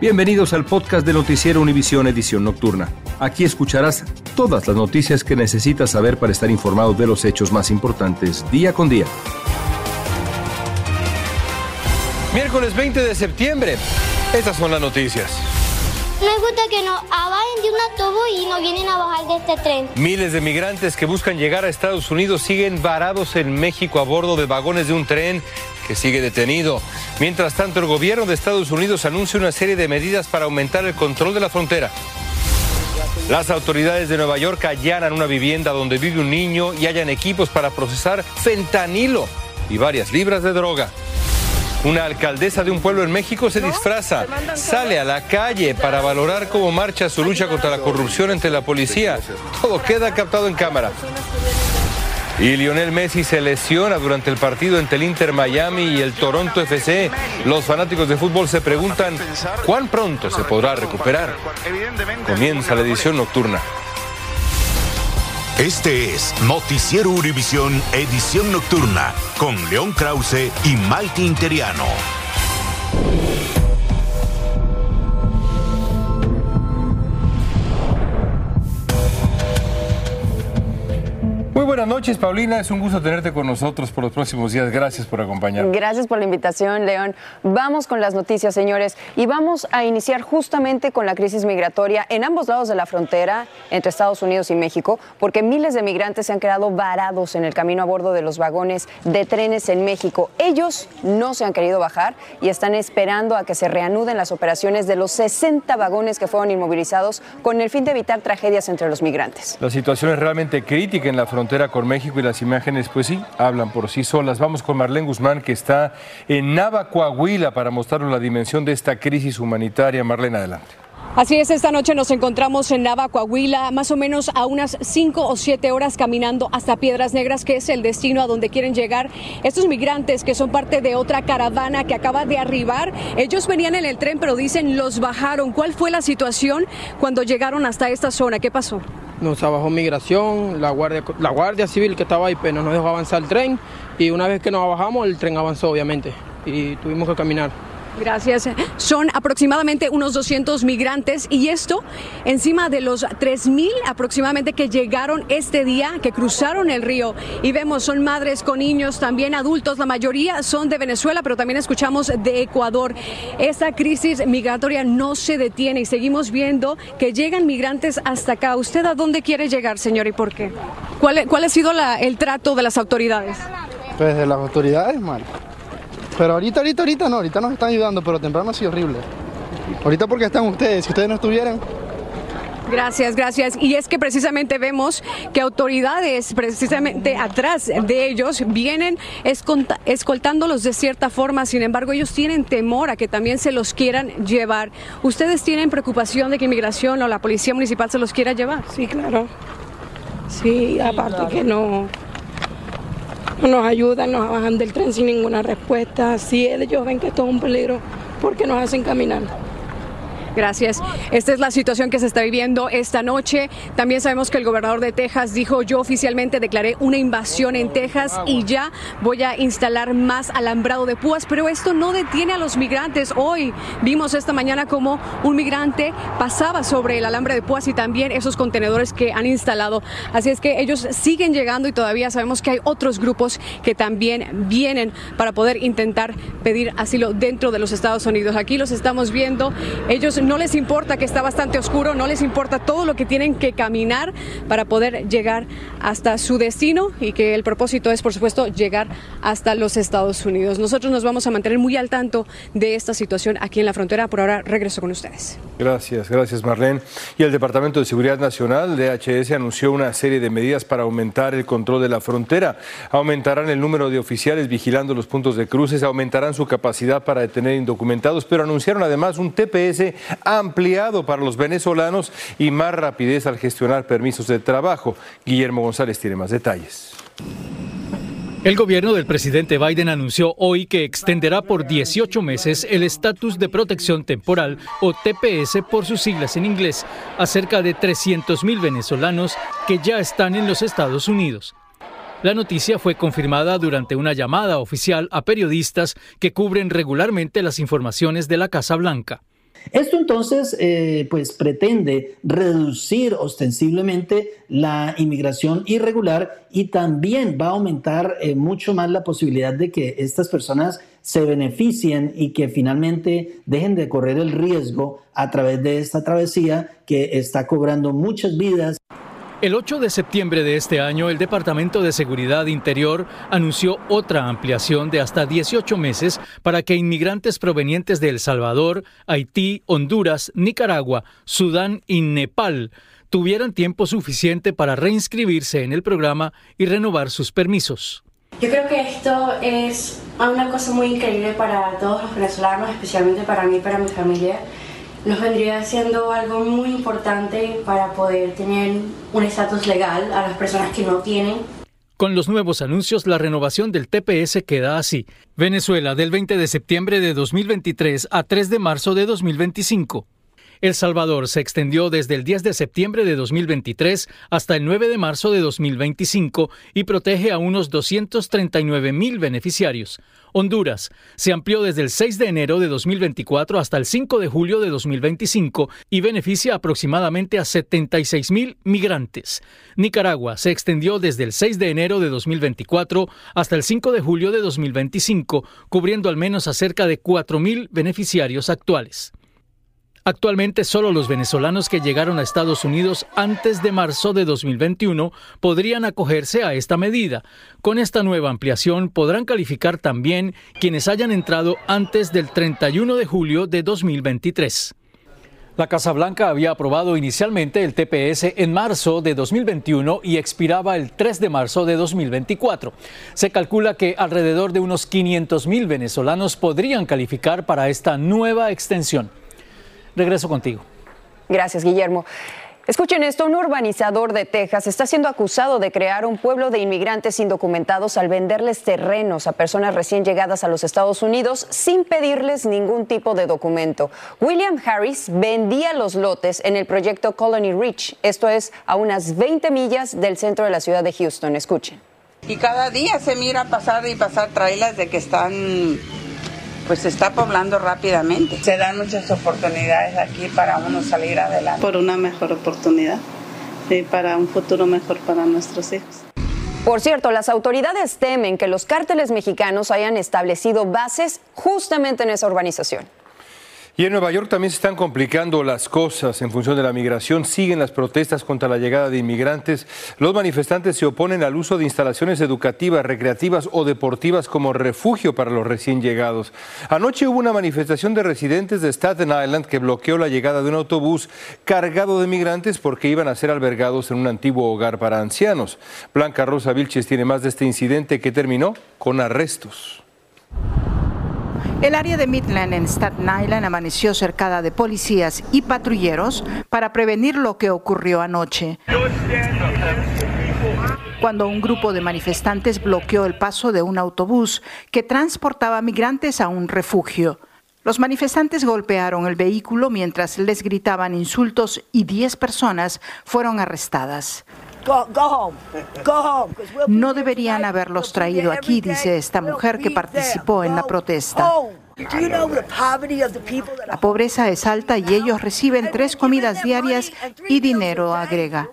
Bienvenidos al podcast de Noticiero Univisión Edición Nocturna. Aquí escucharás todas las noticias que necesitas saber para estar informado de los hechos más importantes día con día. Miércoles 20 de septiembre. Estas son las noticias. Me gusta que nos bajen de un tubo y no vienen a bajar de este tren. Miles de migrantes que buscan llegar a Estados Unidos siguen varados en México a bordo de vagones de un tren que sigue detenido. Mientras tanto, el gobierno de Estados Unidos anuncia una serie de medidas para aumentar el control de la frontera. Las autoridades de Nueva York allanan una vivienda donde vive un niño y hallan equipos para procesar fentanilo y varias libras de droga. Una alcaldesa de un pueblo en México se disfraza, sale a la calle para valorar cómo marcha su lucha contra la corrupción entre la policía. Todo queda captado en cámara. Y Lionel Messi se lesiona durante el partido entre el Inter Miami y el Toronto FC. Los fanáticos de fútbol se preguntan cuán pronto se podrá recuperar. Comienza la edición nocturna. Este es Noticiero Univisión Edición Nocturna con León Krause y Malti Interiano. Buenas noches, Paulina. Es un gusto tenerte con nosotros por los próximos días. Gracias por acompañarnos. Gracias por la invitación, León. Vamos con las noticias, señores, y vamos a iniciar justamente con la crisis migratoria en ambos lados de la frontera entre Estados Unidos y México, porque miles de migrantes se han quedado varados en el camino a bordo de los vagones de trenes en México. Ellos no se han querido bajar y están esperando a que se reanuden las operaciones de los 60 vagones que fueron inmovilizados con el fin de evitar tragedias entre los migrantes. La situación es realmente crítica en la frontera con México y las imágenes, pues sí, hablan por sí solas. Vamos con Marlene Guzmán, que está en Nava, Coahuila, para mostrarnos la dimensión de esta crisis humanitaria. Marlene, adelante. Así es, esta noche nos encontramos en Nava, Coahuila, más o menos a unas cinco o siete horas caminando hasta Piedras Negras, que es el destino a donde quieren llegar estos migrantes que son parte de otra caravana que acaba de arribar. Ellos venían en el tren, pero dicen los bajaron. ¿Cuál fue la situación cuando llegaron hasta esta zona? ¿Qué pasó? Nos abajó migración, la guardia, la guardia civil que estaba ahí, pero no nos dejó avanzar el tren y una vez que nos bajamos el tren avanzó obviamente y tuvimos que caminar. Gracias. Son aproximadamente unos 200 migrantes y esto encima de los 3.000 aproximadamente que llegaron este día, que cruzaron el río. Y vemos, son madres con niños, también adultos, la mayoría son de Venezuela, pero también escuchamos de Ecuador. Esta crisis migratoria no se detiene y seguimos viendo que llegan migrantes hasta acá. ¿Usted a dónde quiere llegar, señor, y por qué? ¿Cuál, cuál ha sido la, el trato de las autoridades? Pues de las autoridades, mal. Pero ahorita, ahorita, ahorita no, ahorita nos están ayudando, pero temprano ha sido horrible. Ahorita porque están ustedes, si ustedes no estuvieran, Gracias, gracias. Y es que precisamente vemos que autoridades, precisamente atrás de ellos, vienen escoltándolos de cierta forma. Sin embargo, ellos tienen temor a que también se los quieran llevar. ¿Ustedes tienen preocupación de que inmigración o la policía municipal se los quiera llevar? Sí, claro. Sí, aparte que no nos ayudan, nos bajan del tren sin ninguna respuesta. Si ellos ven que esto es un peligro, ¿por qué nos hacen caminar? Gracias. Esta es la situación que se está viviendo esta noche. También sabemos que el gobernador de Texas dijo, yo oficialmente declaré una invasión en Texas y ya voy a instalar más alambrado de púas, pero esto no detiene a los migrantes. Hoy vimos esta mañana como un migrante pasaba sobre el alambre de púas y también esos contenedores que han instalado. Así es que ellos siguen llegando y todavía sabemos que hay otros grupos que también vienen para poder intentar pedir asilo dentro de los Estados Unidos. Aquí los estamos viendo. Ellos no les importa que está bastante oscuro, no les importa todo lo que tienen que caminar para poder llegar hasta su destino y que el propósito es, por supuesto, llegar hasta los Estados Unidos. Nosotros nos vamos a mantener muy al tanto de esta situación aquí en la frontera. Por ahora regreso con ustedes. Gracias, gracias Marlene. Y el Departamento de Seguridad Nacional, DHS, anunció una serie de medidas para aumentar el control de la frontera. Aumentarán el número de oficiales vigilando los puntos de cruces, aumentarán su capacidad para detener indocumentados, pero anunciaron además un TPS ampliado para los venezolanos y más rapidez al gestionar permisos de trabajo. Guillermo González tiene más detalles. El gobierno del presidente Biden anunció hoy que extenderá por 18 meses el estatus de protección temporal o TPS por sus siglas en inglés a cerca de 300.000 venezolanos que ya están en los Estados Unidos. La noticia fue confirmada durante una llamada oficial a periodistas que cubren regularmente las informaciones de la Casa Blanca. Esto entonces eh, pues pretende reducir ostensiblemente la inmigración irregular y también va a aumentar eh, mucho más la posibilidad de que estas personas se beneficien y que finalmente dejen de correr el riesgo a través de esta travesía que está cobrando muchas vidas. El 8 de septiembre de este año, el Departamento de Seguridad Interior anunció otra ampliación de hasta 18 meses para que inmigrantes provenientes de El Salvador, Haití, Honduras, Nicaragua, Sudán y Nepal tuvieran tiempo suficiente para reinscribirse en el programa y renovar sus permisos. Yo creo que esto es una cosa muy increíble para todos los venezolanos, especialmente para mí y para mi familia nos vendría siendo algo muy importante para poder tener un estatus legal a las personas que no tienen. Con los nuevos anuncios, la renovación del TPS queda así. Venezuela del 20 de septiembre de 2023 a 3 de marzo de 2025. El Salvador se extendió desde el 10 de septiembre de 2023 hasta el 9 de marzo de 2025 y protege a unos 239 mil beneficiarios. Honduras se amplió desde el 6 de enero de 2024 hasta el 5 de julio de 2025 y beneficia aproximadamente a 76 mil migrantes. Nicaragua se extendió desde el 6 de enero de 2024 hasta el 5 de julio de 2025, cubriendo al menos a cerca de 4 mil beneficiarios actuales. Actualmente solo los venezolanos que llegaron a Estados Unidos antes de marzo de 2021 podrían acogerse a esta medida. Con esta nueva ampliación podrán calificar también quienes hayan entrado antes del 31 de julio de 2023. La Casa Blanca había aprobado inicialmente el TPS en marzo de 2021 y expiraba el 3 de marzo de 2024. Se calcula que alrededor de unos 500 mil venezolanos podrían calificar para esta nueva extensión. Regreso contigo. Gracias, Guillermo. Escuchen esto, un urbanizador de Texas está siendo acusado de crear un pueblo de inmigrantes indocumentados al venderles terrenos a personas recién llegadas a los Estados Unidos sin pedirles ningún tipo de documento. William Harris vendía los lotes en el proyecto Colony Reach, esto es a unas 20 millas del centro de la ciudad de Houston. Escuchen. Y cada día se mira pasar y pasar trailers de que están pues se está poblando rápidamente. Se dan muchas oportunidades aquí para uno salir adelante. Por una mejor oportunidad y para un futuro mejor para nuestros hijos. Por cierto, las autoridades temen que los cárteles mexicanos hayan establecido bases justamente en esa urbanización. Y en Nueva York también se están complicando las cosas en función de la migración. Siguen las protestas contra la llegada de inmigrantes. Los manifestantes se oponen al uso de instalaciones educativas, recreativas o deportivas como refugio para los recién llegados. Anoche hubo una manifestación de residentes de Staten Island que bloqueó la llegada de un autobús cargado de migrantes porque iban a ser albergados en un antiguo hogar para ancianos. Blanca Rosa Vilches tiene más de este incidente que terminó con arrestos. El área de Midland en Staten Island amaneció cercada de policías y patrulleros para prevenir lo que ocurrió anoche. Cuando un grupo de manifestantes bloqueó el paso de un autobús que transportaba migrantes a un refugio. Los manifestantes golpearon el vehículo mientras les gritaban insultos y 10 personas fueron arrestadas. No deberían haberlos traído aquí, dice esta mujer que participó en la protesta. La pobreza es alta y ellos reciben tres comidas diarias y dinero, agrega.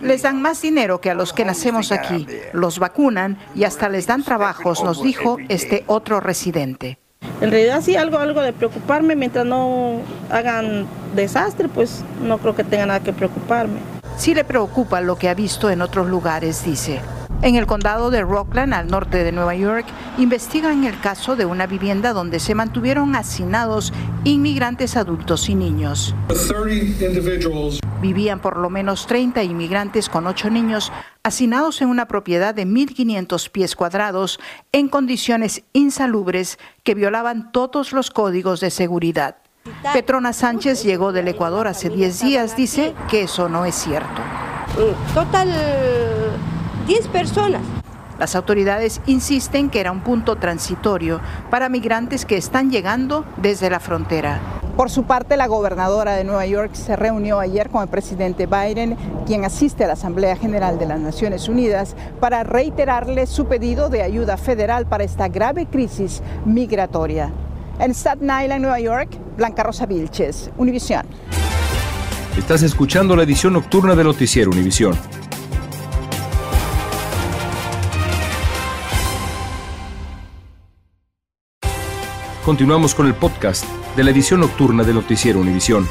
Les dan más dinero que a los que nacemos aquí, los vacunan y hasta les dan trabajos, nos dijo este otro residente. En realidad sí algo, algo de preocuparme mientras no hagan desastre, pues no creo que tenga nada que preocuparme. Sí le preocupa lo que ha visto en otros lugares, dice. En el condado de Rockland, al norte de Nueva York, investigan el caso de una vivienda donde se mantuvieron hacinados inmigrantes adultos y niños. Vivían por lo menos 30 inmigrantes con 8 niños hacinados en una propiedad de 1.500 pies cuadrados en condiciones insalubres que violaban todos los códigos de seguridad. Petrona Sánchez llegó del Ecuador hace 10 días, dice que eso no es cierto. Total 10 personas. Las autoridades insisten que era un punto transitorio para migrantes que están llegando desde la frontera. Por su parte, la gobernadora de Nueva York se reunió ayer con el presidente Biden, quien asiste a la Asamblea General de las Naciones Unidas, para reiterarle su pedido de ayuda federal para esta grave crisis migratoria. En Staten Island, Nueva York, Blanca Rosa Vilches, Univisión. Estás escuchando la edición nocturna de Noticiero Univisión. Continuamos con el podcast de la edición nocturna de Noticiero Univisión.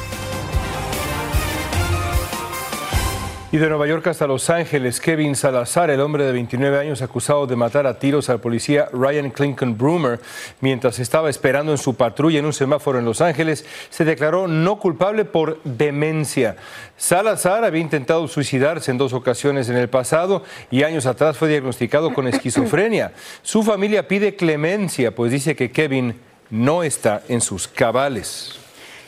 Y de Nueva York hasta Los Ángeles, Kevin Salazar, el hombre de 29 años acusado de matar a tiros al policía Ryan Clinton Broomer mientras estaba esperando en su patrulla en un semáforo en Los Ángeles, se declaró no culpable por demencia. Salazar había intentado suicidarse en dos ocasiones en el pasado y años atrás fue diagnosticado con esquizofrenia. Su familia pide clemencia, pues dice que Kevin no está en sus cabales.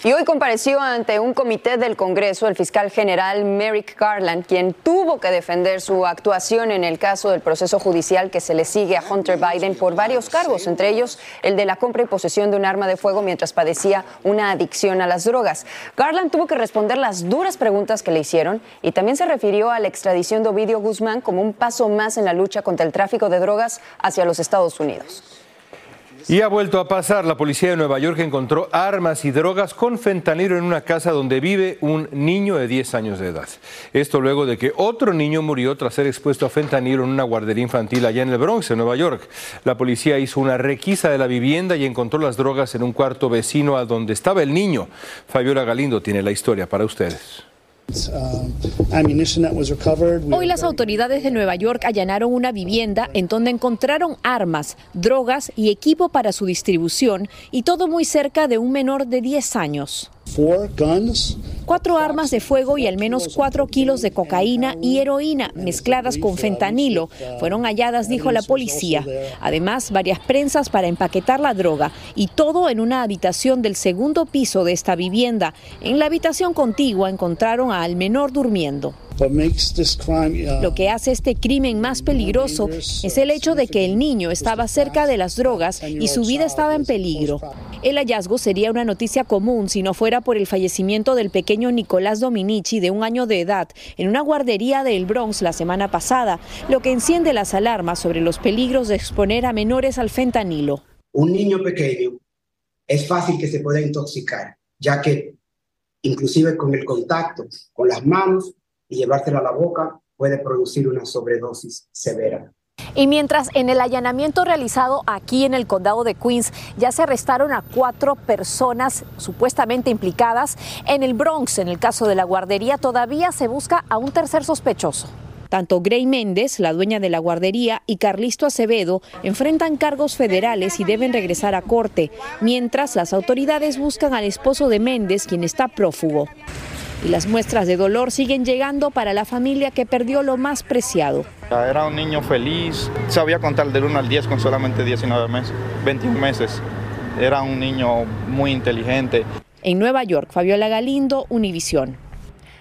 Y hoy compareció ante un comité del Congreso el fiscal general Merrick Garland, quien tuvo que defender su actuación en el caso del proceso judicial que se le sigue a Hunter Biden por varios cargos, entre ellos el de la compra y posesión de un arma de fuego mientras padecía una adicción a las drogas. Garland tuvo que responder las duras preguntas que le hicieron y también se refirió a la extradición de Ovidio Guzmán como un paso más en la lucha contra el tráfico de drogas hacia los Estados Unidos. Y ha vuelto a pasar. La policía de Nueva York encontró armas y drogas con fentanilo en una casa donde vive un niño de 10 años de edad. Esto luego de que otro niño murió tras ser expuesto a fentanilo en una guardería infantil allá en el Bronx, en Nueva York. La policía hizo una requisa de la vivienda y encontró las drogas en un cuarto vecino a donde estaba el niño. Fabiola Galindo tiene la historia para ustedes. Hoy las autoridades de Nueva York allanaron una vivienda en donde encontraron armas, drogas y equipo para su distribución y todo muy cerca de un menor de 10 años. Cuatro armas de fuego y al menos cuatro kilos de cocaína y heroína mezcladas con fentanilo fueron halladas, dijo la policía. Además, varias prensas para empaquetar la droga y todo en una habitación del segundo piso de esta vivienda. En la habitación contigua encontraron al menor durmiendo. Lo que hace este crimen más peligroso es el hecho de que el niño estaba cerca de las drogas y su vida estaba en peligro. El hallazgo sería una noticia común si no fuera por el fallecimiento del pequeño Nicolás Dominici de un año de edad en una guardería del Bronx la semana pasada, lo que enciende las alarmas sobre los peligros de exponer a menores al fentanilo. Un niño pequeño es fácil que se pueda intoxicar, ya que inclusive con el contacto con las manos y llevársela a la boca puede producir una sobredosis severa. Y mientras en el allanamiento realizado aquí en el condado de Queens ya se arrestaron a cuatro personas supuestamente implicadas, en el Bronx, en el caso de la guardería, todavía se busca a un tercer sospechoso. Tanto Gray Méndez, la dueña de la guardería, y Carlisto Acevedo enfrentan cargos federales y deben regresar a corte, mientras las autoridades buscan al esposo de Méndez, quien está prófugo. Y las muestras de dolor siguen llegando para la familia que perdió lo más preciado. Era un niño feliz, sabía contar del 1 al 10 con solamente 19 meses, 21 meses. Era un niño muy inteligente. En Nueva York, Fabiola Galindo, Univisión.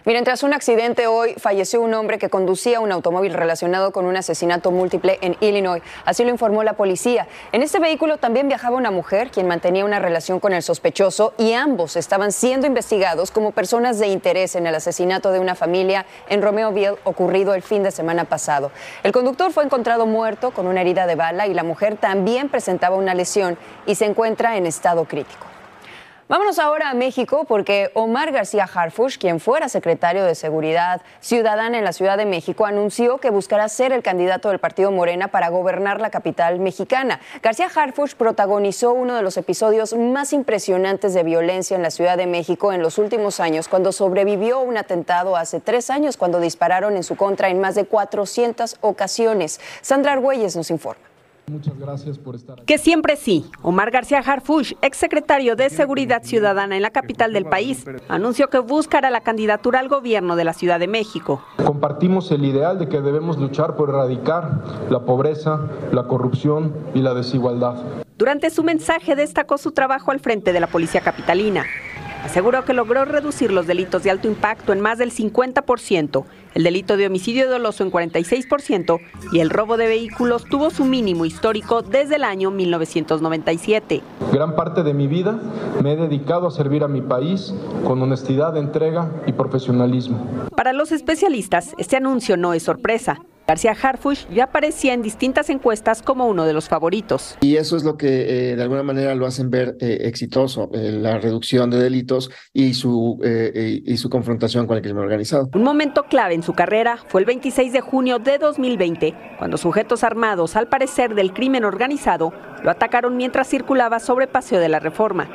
Miren, tras un accidente hoy falleció un hombre que conducía un automóvil relacionado con un asesinato múltiple en Illinois. Así lo informó la policía. En este vehículo también viajaba una mujer quien mantenía una relación con el sospechoso y ambos estaban siendo investigados como personas de interés en el asesinato de una familia en Romeoville ocurrido el fin de semana pasado. El conductor fue encontrado muerto con una herida de bala y la mujer también presentaba una lesión y se encuentra en estado crítico. Vámonos ahora a México porque Omar García Harfush, quien fuera secretario de Seguridad Ciudadana en la Ciudad de México, anunció que buscará ser el candidato del partido Morena para gobernar la capital mexicana. García Harfush protagonizó uno de los episodios más impresionantes de violencia en la Ciudad de México en los últimos años, cuando sobrevivió un atentado hace tres años, cuando dispararon en su contra en más de 400 ocasiones. Sandra Argüelles nos informa. Muchas gracias por estar aquí. Que siempre sí. Omar García Harfush, exsecretario de Seguridad Ciudadana en la capital del país, anunció que buscará la candidatura al gobierno de la Ciudad de México. Compartimos el ideal de que debemos luchar por erradicar la pobreza, la corrupción y la desigualdad. Durante su mensaje destacó su trabajo al frente de la Policía Capitalina. Aseguró que logró reducir los delitos de alto impacto en más del 50%, el delito de homicidio doloso en 46% y el robo de vehículos tuvo su mínimo histórico desde el año 1997. Gran parte de mi vida me he dedicado a servir a mi país con honestidad, entrega y profesionalismo. Para los especialistas, este anuncio no es sorpresa. García Harfush ya aparecía en distintas encuestas como uno de los favoritos. Y eso es lo que eh, de alguna manera lo hacen ver eh, exitoso, eh, la reducción de delitos y su, y su confrontación con el crimen organizado. Un momento clave en su carrera fue el 26 de junio de 2020, cuando sujetos armados, al parecer del crimen organizado, lo atacaron mientras circulaba sobre Paseo de la Reforma.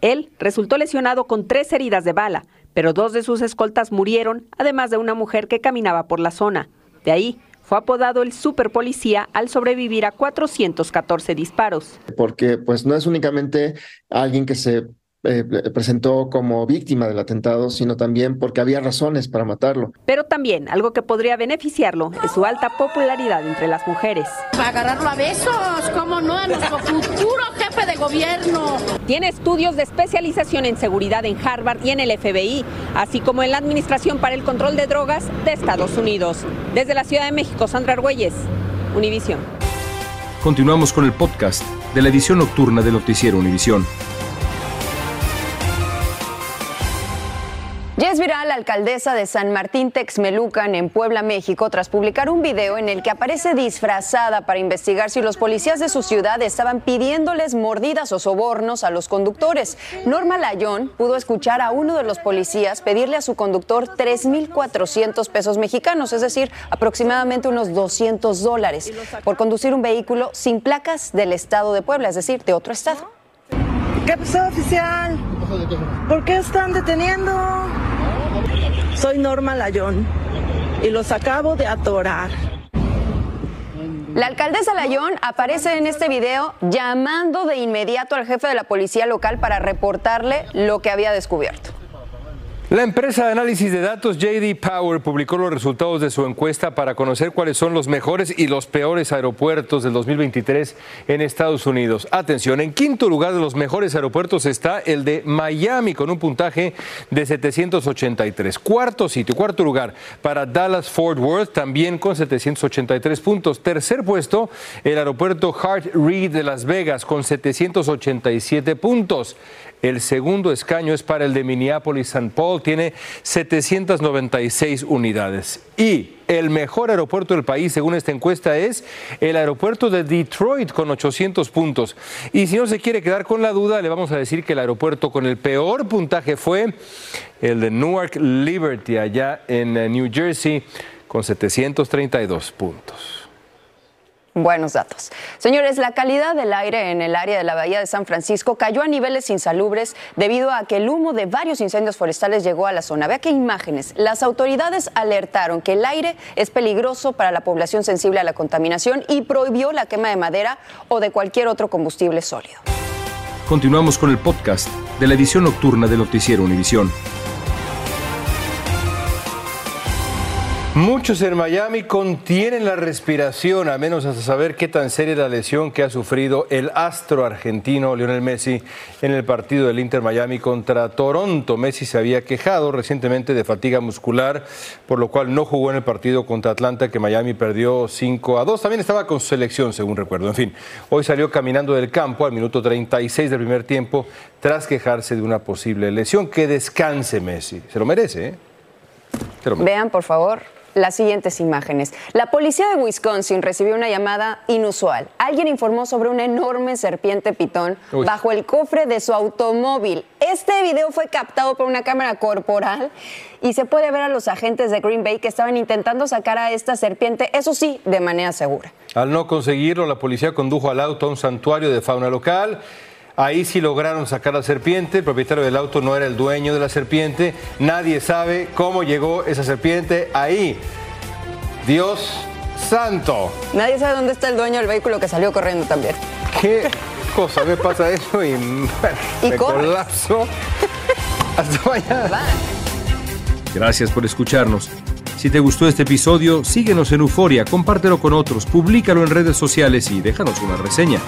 Él resultó lesionado con tres heridas de bala, pero dos de sus escoltas murieron, además de una mujer que caminaba por la zona. De ahí fue apodado el superpolicía al sobrevivir a 414 disparos. Porque pues no es únicamente alguien que se eh, presentó como víctima del atentado, sino también porque había razones para matarlo. Pero también algo que podría beneficiarlo es su alta popularidad entre las mujeres. Para agarrarlo a besos, como no, a nuestro futuro jefe de gobierno. Tiene estudios de especialización en seguridad en Harvard y en el FBI, así como en la Administración para el Control de Drogas de Estados Unidos. Desde la Ciudad de México, Sandra Argüelles, Univisión. Continuamos con el podcast de la edición nocturna de Noticiero Univisión. La alcaldesa de San Martín Texmelucan en Puebla, México, tras publicar un video en el que aparece disfrazada para investigar si los policías de su ciudad estaban pidiéndoles mordidas o sobornos a los conductores. Norma Layón pudo escuchar a uno de los policías pedirle a su conductor 3.400 pesos mexicanos, es decir, aproximadamente unos 200 dólares, por conducir un vehículo sin placas del estado de Puebla, es decir, de otro estado. ¿Qué pasó, oficial? ¿Por qué están deteniendo? Soy Norma Layón y los acabo de atorar. La alcaldesa Layón aparece en este video llamando de inmediato al jefe de la policía local para reportarle lo que había descubierto. La empresa de análisis de datos JD Power publicó los resultados de su encuesta para conocer cuáles son los mejores y los peores aeropuertos del 2023 en Estados Unidos. Atención, en quinto lugar de los mejores aeropuertos está el de Miami con un puntaje de 783. Cuarto sitio, cuarto lugar para Dallas Fort Worth también con 783 puntos. Tercer puesto, el aeropuerto Hart Reed de Las Vegas con 787 puntos. El segundo escaño es para el de Minneapolis-St. Paul, tiene 796 unidades. Y el mejor aeropuerto del país, según esta encuesta, es el aeropuerto de Detroit con 800 puntos. Y si no se quiere quedar con la duda, le vamos a decir que el aeropuerto con el peor puntaje fue el de Newark Liberty, allá en eh, New Jersey, con 732 puntos. Buenos datos. Señores, la calidad del aire en el área de la Bahía de San Francisco cayó a niveles insalubres debido a que el humo de varios incendios forestales llegó a la zona. Vea qué imágenes. Las autoridades alertaron que el aire es peligroso para la población sensible a la contaminación y prohibió la quema de madera o de cualquier otro combustible sólido. Continuamos con el podcast de la edición nocturna de Noticiero Univisión. Muchos en Miami contienen la respiración, a menos hasta saber qué tan seria la lesión que ha sufrido el astro argentino Lionel Messi en el partido del Inter Miami contra Toronto. Messi se había quejado recientemente de fatiga muscular, por lo cual no jugó en el partido contra Atlanta, que Miami perdió 5 a 2. También estaba con su selección, según recuerdo. En fin, hoy salió caminando del campo al minuto 36 del primer tiempo tras quejarse de una posible lesión. Que descanse Messi. Se lo merece, ¿eh? Se lo merece. Vean, por favor, las siguientes imágenes. La policía de Wisconsin recibió una llamada inusual. Alguien informó sobre una enorme serpiente pitón Uy. bajo el cofre de su automóvil. Este video fue captado por una cámara corporal y se puede ver a los agentes de Green Bay que estaban intentando sacar a esta serpiente, eso sí, de manera segura. Al no conseguirlo, la policía condujo al auto a un santuario de fauna local. Ahí sí lograron sacar la serpiente. El propietario del auto no era el dueño de la serpiente. Nadie sabe cómo llegó esa serpiente ahí. Dios santo. Nadie sabe dónde está el dueño del vehículo que salió corriendo también. ¿Qué cosa me pasa eso? Y, Y me colapso. Hasta mañana. Gracias por escucharnos. Si te gustó este episodio, síguenos en Euforia, compártelo con otros, públicalo en redes sociales y déjanos una reseña.